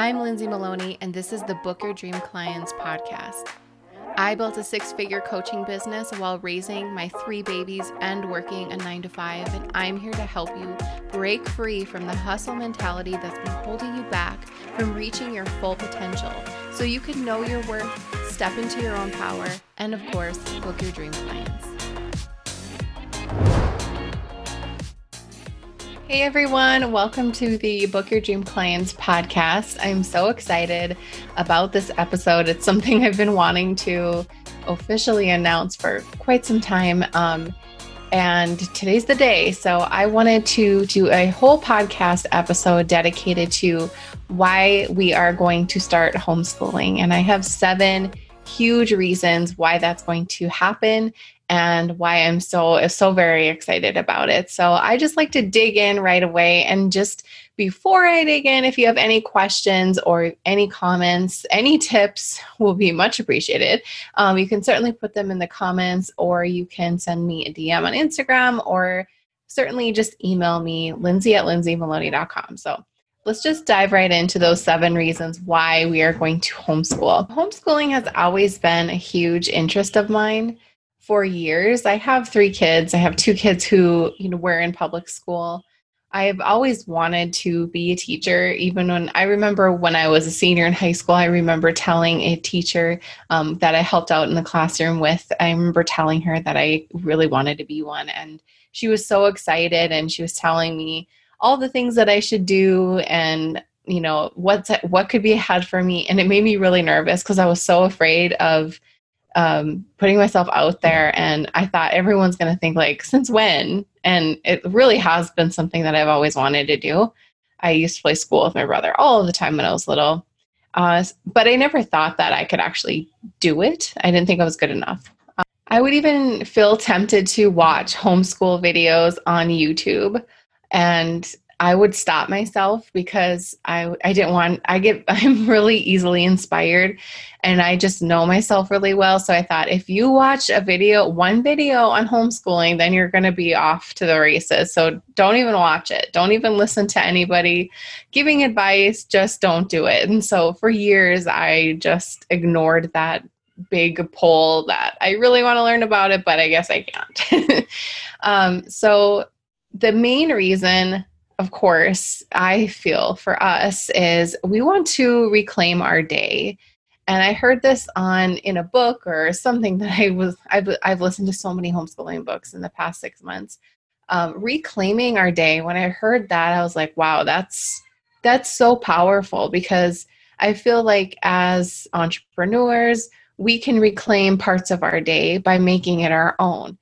I'm Lindsay Maloney, and this is the Book Your Dream Clients podcast. I built a six figure coaching business while raising my three babies and working a nine to five, and I'm here to help you break free from the hustle mentality that's been holding you back from reaching your full potential so you can know your worth, step into your own power, and of course, book your dream clients. Hey everyone, welcome to the Book Your Dream Clients podcast. I'm so excited about this episode. It's something I've been wanting to officially announce for quite some time. Um, and today's the day. So I wanted to do a whole podcast episode dedicated to why we are going to start homeschooling. And I have seven huge reasons why that's going to happen and why I'm so so very excited about it. So I just like to dig in right away and just before I dig in, if you have any questions or any comments, any tips will be much appreciated. Um, you can certainly put them in the comments or you can send me a DM on Instagram or certainly just email me, lindsay at lindsaymaloney.com. So let's just dive right into those seven reasons why we are going to homeschool. Homeschooling has always been a huge interest of mine for years. I have three kids. I have two kids who, you know, were in public school. I've always wanted to be a teacher, even when I remember when I was a senior in high school. I remember telling a teacher um, that I helped out in the classroom with, I remember telling her that I really wanted to be one. And she was so excited and she was telling me all the things that I should do and you know what's what could be ahead for me and it made me really nervous because I was so afraid of um, putting myself out there. And i thought everyone's going to think like since when? And it really has been something that i've always wanted to do. I used to play school with my brother all the time when i was little. Uh, but i never thought that i could actually do it. I didn't think i was good enough. Uh, i would even feel tempted to watch homeschool videos on youtube. And I would stop myself because I I didn't want I get I'm really easily inspired and I just know myself really well. So I thought if you watch a video one video on homeschooling then you're going to be off to the races. So don't even watch it. Don't even listen to anybody giving advice. Just don't do it. And so for years I just ignored that big pull that I really want to learn about it but I guess I can't. Um, so the main reason of course, I feel for us is we want to reclaim our day. And I heard this on in a book or something that I was I've, I've listened to so many homeschooling books in the past six months. Um, reclaiming our day. When I heard that, I was like, wow, that's that's so powerful because I feel like as entrepreneurs, we can reclaim parts of our day by making it our own.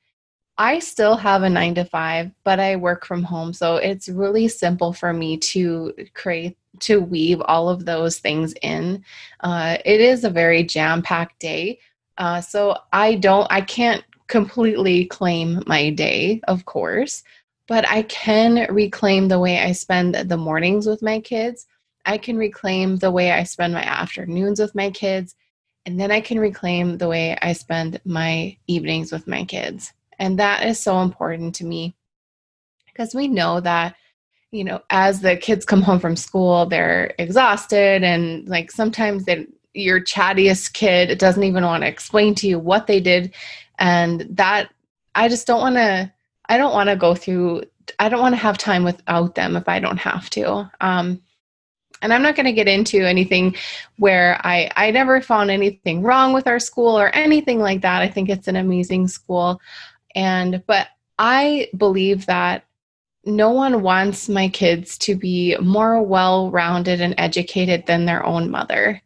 I still have a nine to five, but I work from home. So it's really simple for me to create, to weave all of those things in. Uh, it is a very jam packed day. Uh, so I don't, I can't completely claim my day, of course, but I can reclaim the way I spend the mornings with my kids. I can reclaim the way I spend my afternoons with my kids. And then I can reclaim the way I spend my evenings with my kids. And that is so important to me because we know that, you know, as the kids come home from school, they're exhausted and like sometimes they, your chattiest kid doesn't even want to explain to you what they did. And that I just don't want to, I don't want to go through, I don't want to have time without them if I don't have to. Um, and i'm not going to get into anything where i i never found anything wrong with our school or anything like that i think it's an amazing school and, but I believe that no one wants my kids to be more well rounded and educated than their own mother.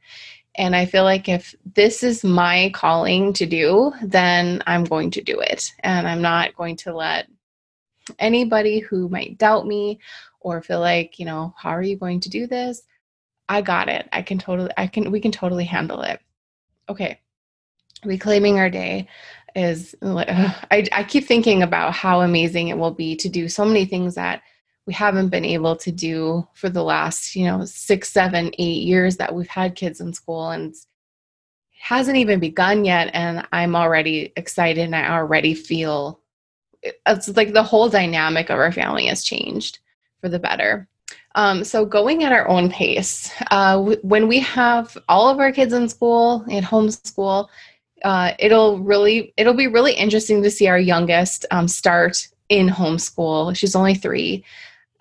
And I feel like if this is my calling to do, then I'm going to do it. And I'm not going to let anybody who might doubt me or feel like, you know, how are you going to do this? I got it. I can totally, I can, we can totally handle it. Okay. Reclaiming our day is I, I keep thinking about how amazing it will be to do so many things that we haven't been able to do for the last you know six seven eight years that we've had kids in school and hasn't even begun yet and i'm already excited and i already feel it's like the whole dynamic of our family has changed for the better Um, so going at our own pace. Uh, w- when we have all of our kids in school in homeschool, uh, it'll really it'll be really interesting to see our youngest um, start in homeschool. She's only three.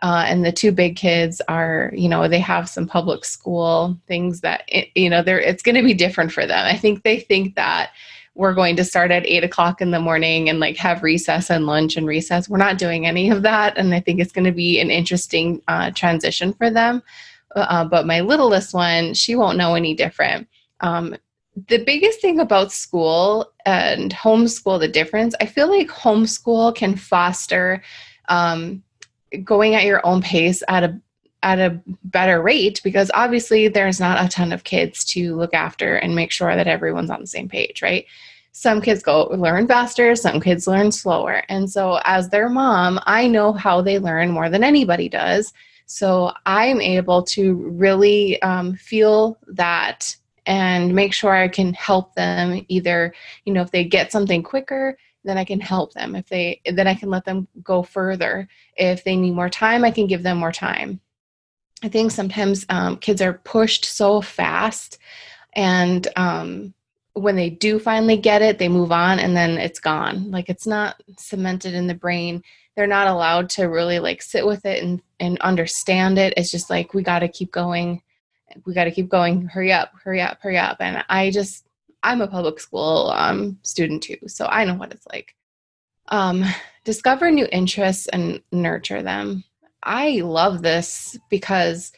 Uh, and the two big kids are, you know, they have some public school things that, you know, they're, it's going to be different for them. I think they think that we're going to start at eight o'clock in the morning and like have recess and lunch and recess. We're not doing any of that. And I think it's going to be an interesting uh, transition for them. Uh, but my littlest one, she won't know any different. Um, the biggest thing about school and homeschool, the difference, I feel like homeschool can foster um, going at your own pace at a at a better rate because obviously there's not a ton of kids to look after and make sure that everyone's on the same page, right? Some kids go learn faster, some kids learn slower. And so as their mom, I know how they learn more than anybody does. So I'm able to really um, feel that and make sure I can help them either, you know, if they get something quicker, then I can help them. If they then I can let them go further. If they need more time, I can give them more time. I think sometimes um, kids are pushed so fast, and um, when they do finally get it, they move on, and then it's gone. Like it's not cemented in the brain. They're not allowed to really like sit with it and and understand it. It's just like we got to keep going. We got to keep going. Hurry up! Hurry up! Hurry up! And I just I'm a public school um, student too, so I know what it's like. Um, discover new interests and nurture them. I love this because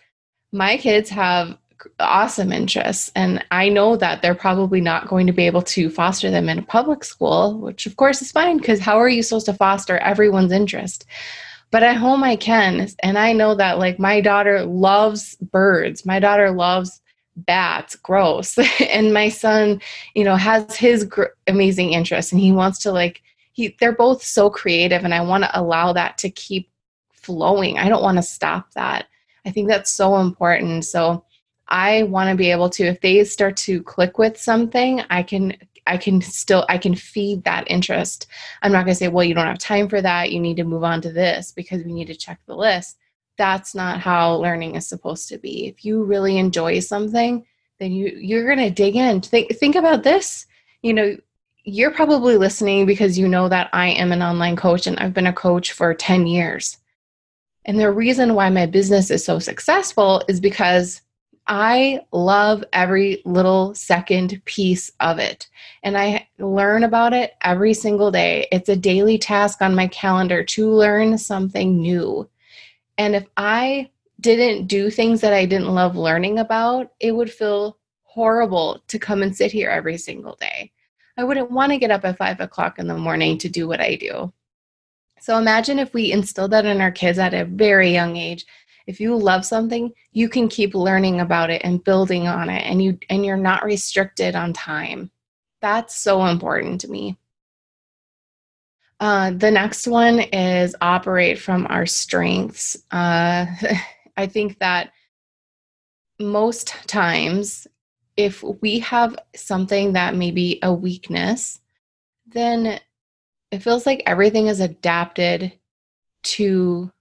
my kids have awesome interests, and I know that they're probably not going to be able to foster them in a public school, which of course is fine because how are you supposed to foster everyone's interest? But at home, I can, and I know that like my daughter loves birds, my daughter loves bats gross. And my son you know has his gr- amazing interests and he wants to like he they're both so creative and i want to allow that to keep flowing. I don't want to stop that. I think that's so important. So i want to be able to if they start to click with something i can i can still i can feed that interest i'm not going to say well you don't have time for that you need to move on to this because we need to check the list that's not how learning is supposed to be. If you really enjoy something, then you you're going to dig in. Think think about this. You know, you're probably listening because you know that I am an online coach and I've been a coach for 10 years. And the reason why my business is so successful is because I love every little second piece of it. And I learn about it every single day. It's a daily task on my calendar to learn something new. And if I didn't do things that I didn't love learning about, it would feel horrible to come and sit here every single day. I wouldn't want to get up at five o'clock in the morning to do what I do. So imagine if we instill that in our kids at a very young age. If you love something, you can keep learning about it and building on it and you and you're not restricted on time. That's so important to me. Uh, the next one is operate from our strengths. Uh, I think that most times, if we have something that may be a weakness, then it feels like everything is adapted to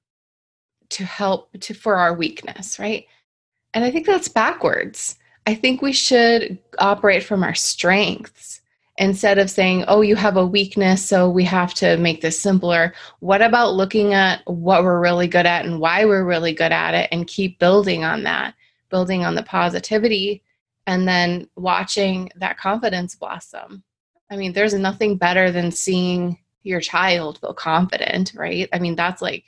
to help to for our weakness, right? And I think that's backwards. I think we should operate from our strengths instead of saying, oh, you have a weakness, so we have to make this simpler, what about looking at what we're really good at and why we're really good at it and keep building on that, building on the positivity, and then watching that confidence blossom? I mean, there's nothing better than seeing your child feel confident, right? I mean, that's like,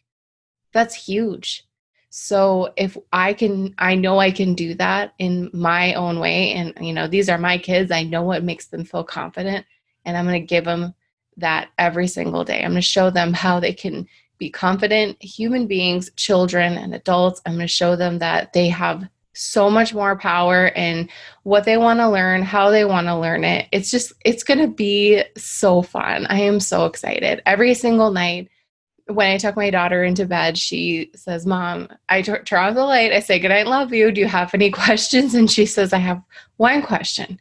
that's huge. So if I can, I know I can do that in my own way. And, you know, these are my kids. I know what makes them feel confident. And I'm going to give them that every single day. I'm going to show them how they can be confident human beings, children, and adults. I'm going to show them that they have so much more power in what they want to learn, how they want to learn it. It's just, it's going to be so fun. I am so excited. Every single night, when I took my daughter into bed, she says, Mom, I t- turn off the light. I say, Good night, love you. Do you have any questions? And she says, I have one question.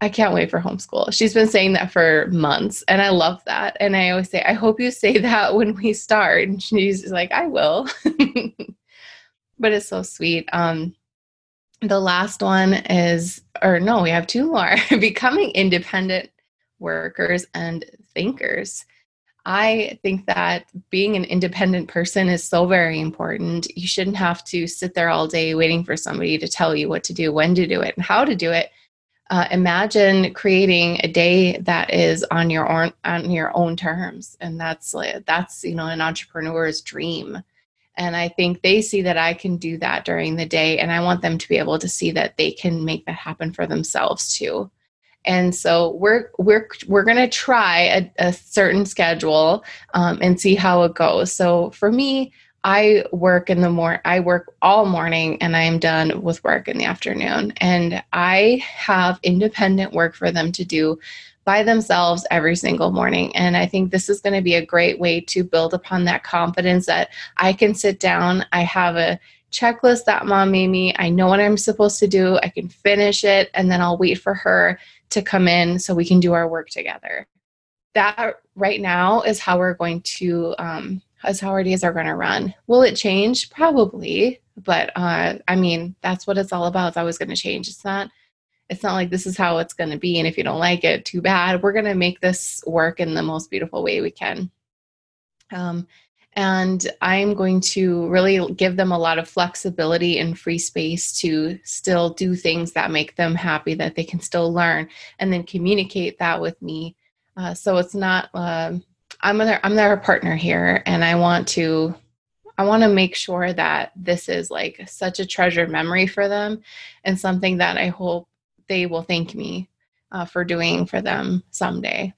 I can't wait for homeschool. She's been saying that for months, and I love that. And I always say, I hope you say that when we start. And she's like, I will. but it's so sweet. Um, the last one is, or no, we have two more becoming independent workers and thinkers. I think that being an independent person is so very important. You shouldn't have to sit there all day waiting for somebody to tell you what to do, when to do it, and how to do it. Uh, imagine creating a day that is on your own on your own terms, and that's that's you know an entrepreneur's dream. And I think they see that I can do that during the day, and I want them to be able to see that they can make that happen for themselves too and so we're we're we're going to try a, a, certain schedule um, and see how it goes. So for me i work in the morning i work all morning and i am done with work in the afternoon. And i have independent work for them to do by themselves every single morning. And i think this is going to be a great way to build upon that confidence that i can sit down i have a checklist that mom made me i know what i'm supposed to do i can finish it and then i'll wait for her to come in so we can do our work together. That right now is how we're going to, um, as how our days are going to run. Will it change? Probably, but uh, I mean, that's what it's all about. It's always going to change. It's not. It's not like this is how it's going to be, and if you don't like it, too bad. We're going to make this work in the most beautiful way we can. Um, and I'm going to really give them a lot of flexibility and free space to still do things that make them happy, that they can still learn, and then communicate that with me. Uh, so it's not. Uh, I'm their I'm their partner here, and I want to I want to make sure that this is like such a treasured memory for them, and something that I hope they will thank me uh, for doing for them someday.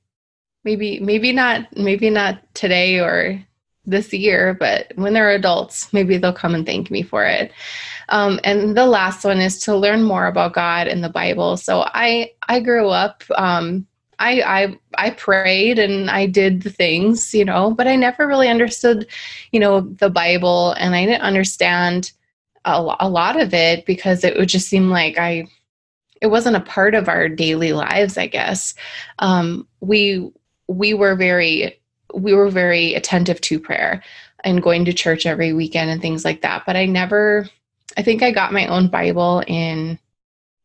Maybe maybe not maybe not today or this year, but when they're adults, maybe they'll come and thank me for it. Um, and the last one is to learn more about God and the Bible. So I I grew up. Um, I, I I prayed and I did the things, you know, but I never really understood, you know, the Bible, and I didn't understand a, a lot of it because it would just seem like I it wasn't a part of our daily lives. I guess um, we we were very we were very attentive to prayer and going to church every weekend and things like that. But I never, I think I got my own Bible in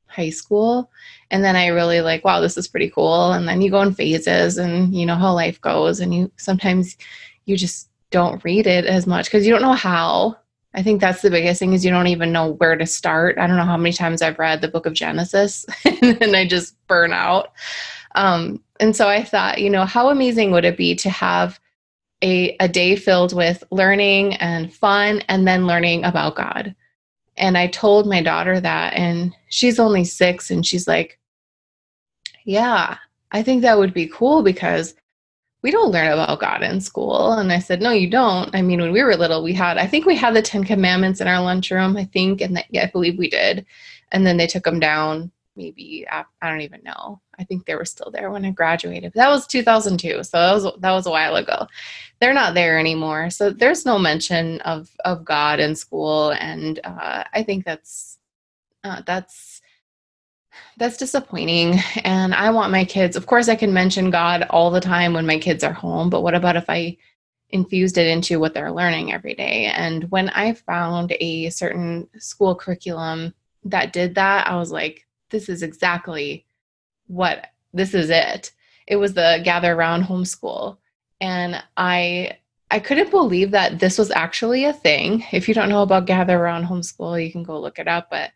high school. And then I really like, wow, this is pretty cool. And then you go in phases and you know how life goes. And you sometimes you just don't read it as much because you don't know how. I think that's the biggest thing is you don't even know where to start. I don't know how many times I've read the book of Genesis and I just burn out. Um, and so I thought, you know, how amazing would it be to have a, a day filled with learning and fun and then learning about God? And I told my daughter that, and she's only six, and she's like, Yeah, I think that would be cool because we don't learn about God in school. And I said, No, you don't. I mean, when we were little, we had, I think we had the Ten Commandments in our lunchroom, I think, and that, yeah, I believe we did. And then they took them down maybe I don't even know. I think they were still there when I graduated. That was 2002, so that was that was a while ago. They're not there anymore, so there's no mention of of God in school, and uh, I think that's uh, that's that's disappointing. And I want my kids. Of course, I can mention God all the time when my kids are home, but what about if I infused it into what they're learning every day? And when I found a certain school curriculum that did that, I was like, this is exactly what this is it. It was the gather around homeschool. And I I couldn't believe that this was actually a thing. If you don't know about gather around homeschool, you can go look it up, but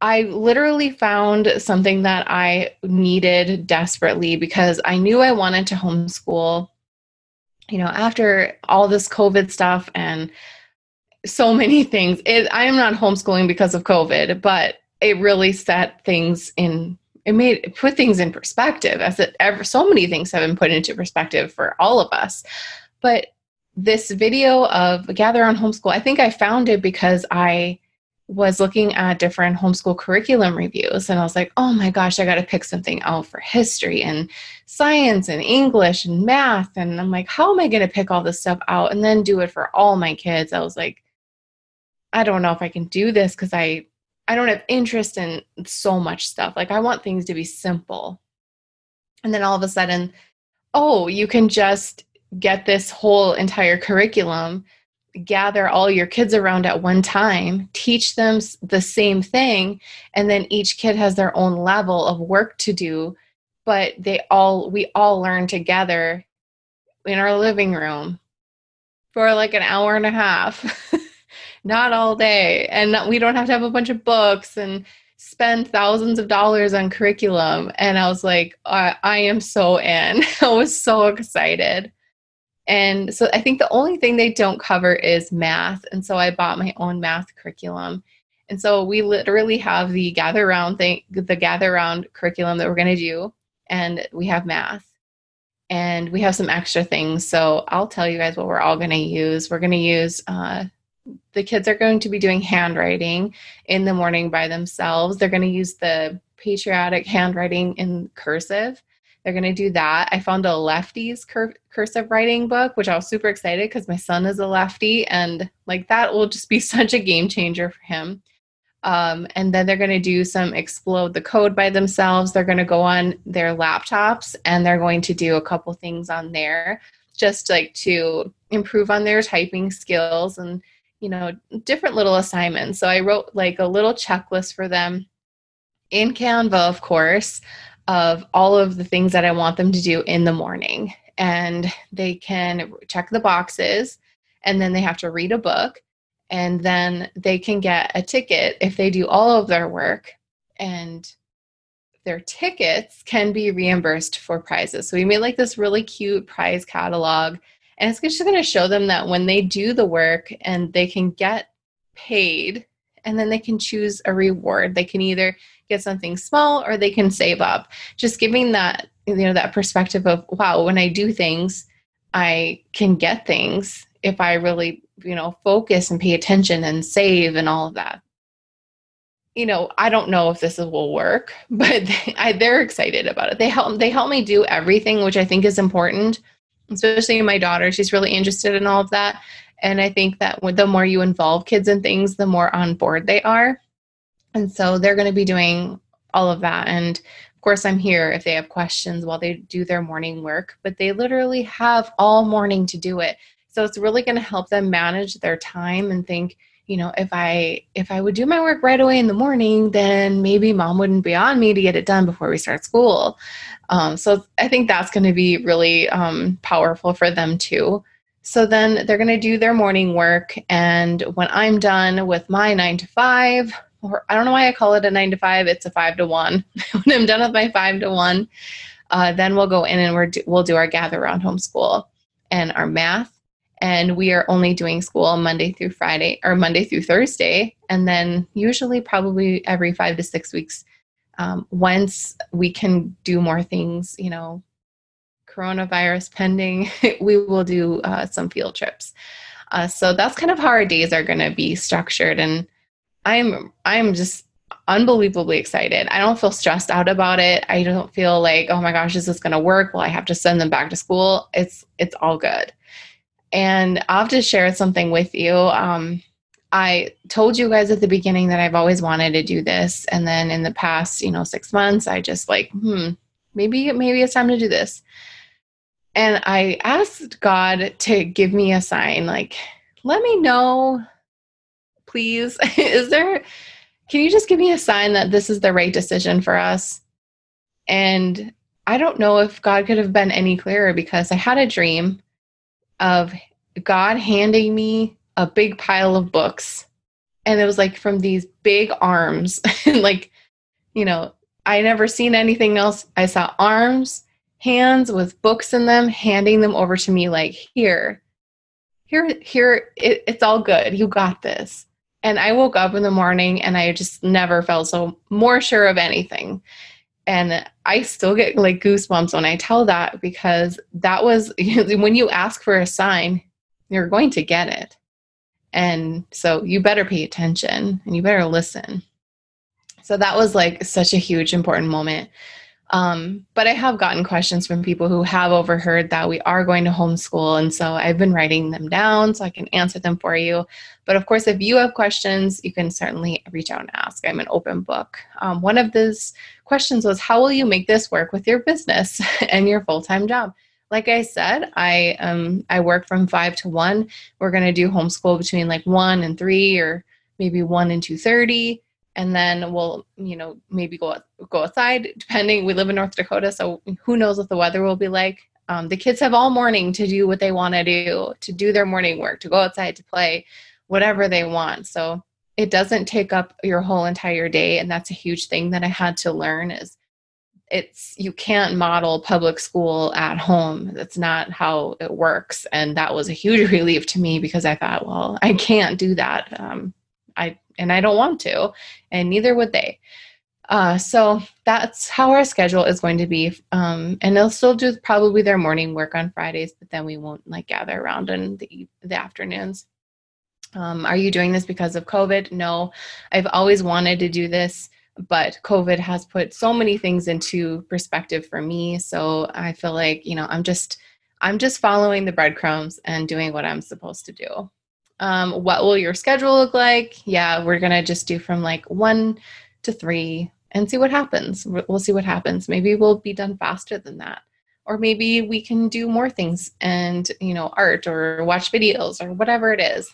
I literally found something that I needed desperately because I knew I wanted to homeschool. You know, after all this COVID stuff and so many things, it, I am not homeschooling because of COVID, but it really set things in it made it put things in perspective as it ever so many things have been put into perspective for all of us. But this video of Gather Round homeschool i think i found it because i was looking at different homeschool curriculum reviews and i was like oh my gosh i got to pick something out for history and science and english and math and i'm like how am i going to pick all this stuff out and then do it for all my kids? I was like i don't know if i can do this because i I don't have interest in so much stuff. Like I want things to be simple. And then all of a sudden, oh, you can just get this whole entire curriculum gather all your kids around at one time, teach them the same thing, and then each kid has their own level of work to do, but they all we all learn together in our living room for like an hour and a half. Not all day. And we don't have to have a bunch of books and spend thousands of dollars on curriculum. And I was like, I, I am so in. I was so excited. And so I think the only thing they don't cover is math. And so I bought my own math curriculum. And so we literally have the gather around thing, the gather around curriculum that we're going to do. And we have math and we have some extra things. So I'll tell you guys what we're all going to use. We're going to use, uh, the kids are going to be doing handwriting in the morning by themselves. They're going to use the patriotic handwriting in cursive. They're going to do that. I found a lefties cur- cursive writing book, which I was super excited because my son is a lefty, and like that will just be such a game changer for him. Um, and then they're going to do some explode the code by themselves. They're going to go on their laptops and they're going to do a couple things on there just like to improve on their typing skills and you know different little assignments so i wrote like a little checklist for them in canva of course of all of the things that I want them to do in the morning. And they can check the boxes and then they have to read a book and then they can get a ticket if they do all of their work and their tickets can be reimbursed for prizes. So we made like this really cute prize catalog and it's just going to show them that when they do the work and they can get paid and then they can choose a reward. They can either get something small or they can save up. Just giving that you know that perspective of wow, when I do things, I can get things if I really, you know, focus and pay attention and save and all of that. You know, I don't know if this will work, but they, they're excited about it. They help they help me do everything, which I think is important. Especially my daughter, she's really interested in all of that. And I think that the more you involve kids in things, the more on board they are. And so they're going to be doing all of that. And of course, I'm here if they have questions while they do their morning work, but they literally have all morning to do it. So it's really going to help them manage their time and think, you know, if I if I would do my work right away in the morning, then maybe mom wouldn't be on me to get it done before we start school. Um, so I think that's going to be really um, powerful for them too. So then they're going to do their morning work, and when I'm done with my nine to five, or I don't know why I call it a nine to five. It's a five to one. when I'm done with my five to one, uh, then we'll go in and we're do, we'll do our gather around homeschool and our math. And we are only doing school Monday through Friday or Monday through Thursday. And then usually, probably every five to six weeks, um, once we can do more things, you know, coronavirus pending, we will do uh, some field trips. Uh, so that's kind of how our days are going to be structured. And I'm I'm just unbelievably excited. I don't feel stressed out about it. I don't feel like, oh my gosh, is this going to work? Well, I have to send them back to school. It's it's all good. And I'll have to share something with you. Um, I told you guys at the beginning that I've always wanted to do this, and then in the past, you know, six months, I just like, hmm, maybe maybe it's time to do this. And I asked God to give me a sign, like, let me know please? is there, can you just give me a sign that this is the right decision for us? And I don't know if God could have been any clearer because I had a dream of God handing me a big pile of books. And it was like from these big arms. like, you know, I never seen anything else. I saw arms, hands with books in them, handing them over to me like, here, here, here, it, it's all good. You got this. And I woke up in the morning and I just never felt so more sure of anything. And I still get like goosebumps when I tell that because that was when you ask for a sign, you're going to get it. And so you better pay attention and you better listen. So that was like such a huge important moment um, but I have gotten questions from people who have overheard that we are going to homeschool. And so I've been writing them down so I can answer them for you. But of course, if you have questions, you can certainly reach out and ask. I'm an open book. Um, one of those questions was How will you make this work with your business and your full time job? like I said, I um I work from five to one. We're gonna do homeschool between like one and three, or maybe one and two thirty, and then we'll you know maybe go go outside. Depending, we live in North Dakota, so who knows what the weather will be like. Um, the kids have all morning to do what they want to do, to do their morning work, to go outside to play, whatever they want. So it doesn't take up your whole entire day, and that's a huge thing that I had to learn is it's you can't model public school at home. That's not how it works and that was a huge relief to me because i thought well i can't do that um, i and i don't want to and neither would they. Uh, so that's how our schedule is going to be um, and they'll still do probably their morning work on fridays but then we won't like gather around in the, the afternoons um, are you doing this because of covid no i've always wanted to do this but COVID has put so many things into perspective for me. So I feel like, you know, I'm just I'm just following the breadcrumbs and doing what I'm supposed to do. Um, what will your schedule look like? Yeah, we're gonna just do from like one to three and see what happens. We'll see what happens. Maybe we'll be done faster than that. Or maybe we can do more things and, you know, art or watch videos or whatever it is.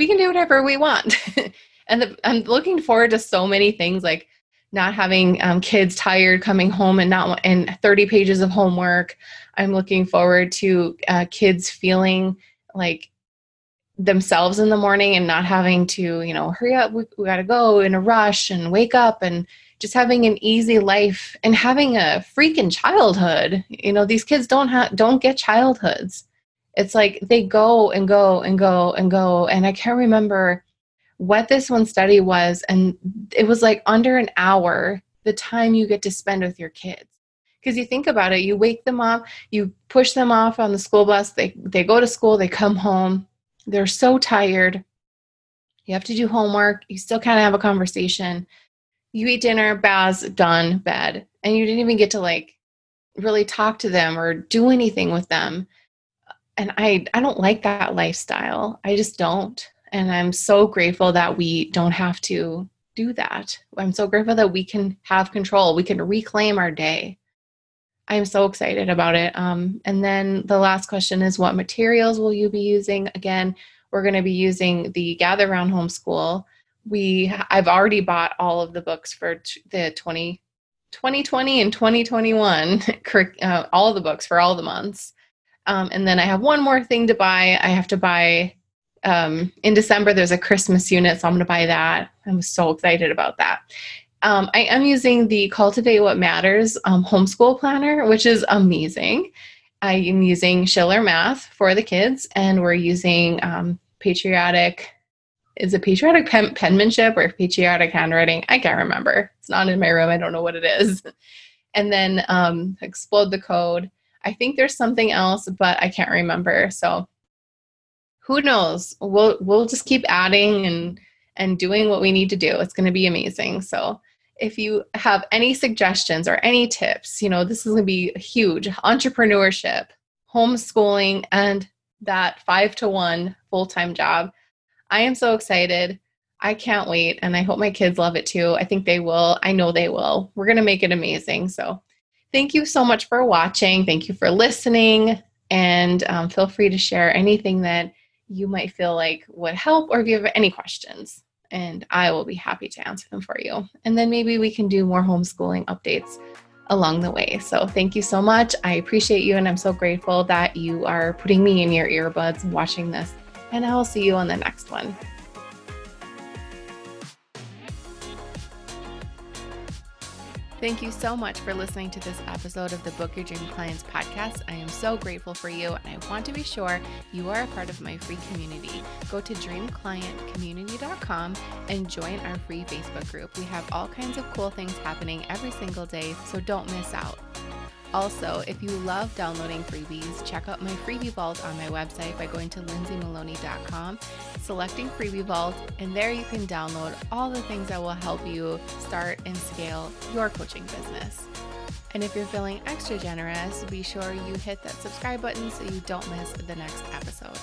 We can do whatever we want. and the, I'm looking forward to so many things like not having um, kids tired coming home and not and 30 pages of homework. I'm looking forward to uh, kids feeling like themselves in the morning and not having to, you know, hurry up, we, we got to go in a rush and wake up and just having an easy life and having a freaking childhood. You know, these kids don't have don't get childhoods. It's like they go and go and go and go and I can't remember what this one study was, and it was like under an hour the time you get to spend with your kids. Because you think about it, you wake them up, you push them off on the school bus, they, they go to school, they come home, they're so tired. You have to do homework, you still kind of have a conversation. You eat dinner, baths, done, bed. And you didn't even get to like really talk to them or do anything with them. And I I don't like that lifestyle. I just don't. And I'm so grateful that we don't have to do that. I'm so grateful that we can have control. We can reclaim our day. I'm so excited about it. Um, and then the last question is what materials will you be using? Again, we're going to be using the Gather Round Homeschool. We I've already bought all of the books for the 20, 2020 and 2021, uh, all the books for all the months. Um, and then I have one more thing to buy. I have to buy um, in December, there's a Christmas unit, so I'm going to buy that. I'm so excited about that. Um, I am using the Cultivate What Matters um, homeschool planner, which is amazing. I am using Shiller Math for the kids, and we're using um, patriotic. Is it patriotic pen- penmanship or patriotic handwriting? I can't remember. It's not in my room. I don't know what it is. And then um, explode the code. I think there's something else, but I can't remember. So who knows? We'll we'll just keep adding and and doing what we need to do. It's going to be amazing. So if you have any suggestions or any tips, you know, this is going to be huge. Entrepreneurship, homeschooling, and that five to one full time job. I am so excited. I can't wait. And I hope my kids love it too. I think they will. I know they will. We're going to make it amazing. So thank you so much for watching. Thank you for listening. And um, feel free to share anything that you might feel like would help, or if you have any questions, and I will be happy to answer them for you. And then maybe we can do more homeschooling updates along the way. So thank you so much. I appreciate you, and I'm so grateful that you are putting me in your earbuds watching this. And I will see you on the next one. Thank you so much for listening to this episode of the Book Your Dream Clients podcast. I am so grateful for you, and I want to be sure you are a part of my free community. Go to dreamclientcommunity.com and join our free Facebook group. We have all kinds of cool things happening every single day, so don't miss out. Also, if you love downloading freebies, check out my freebie vault on my website by going to lindsaymaloney.com, selecting freebie vault, and there you can download all the things that will help you start and scale your coaching business. And if you're feeling extra generous, be sure you hit that subscribe button so you don't miss the next episode.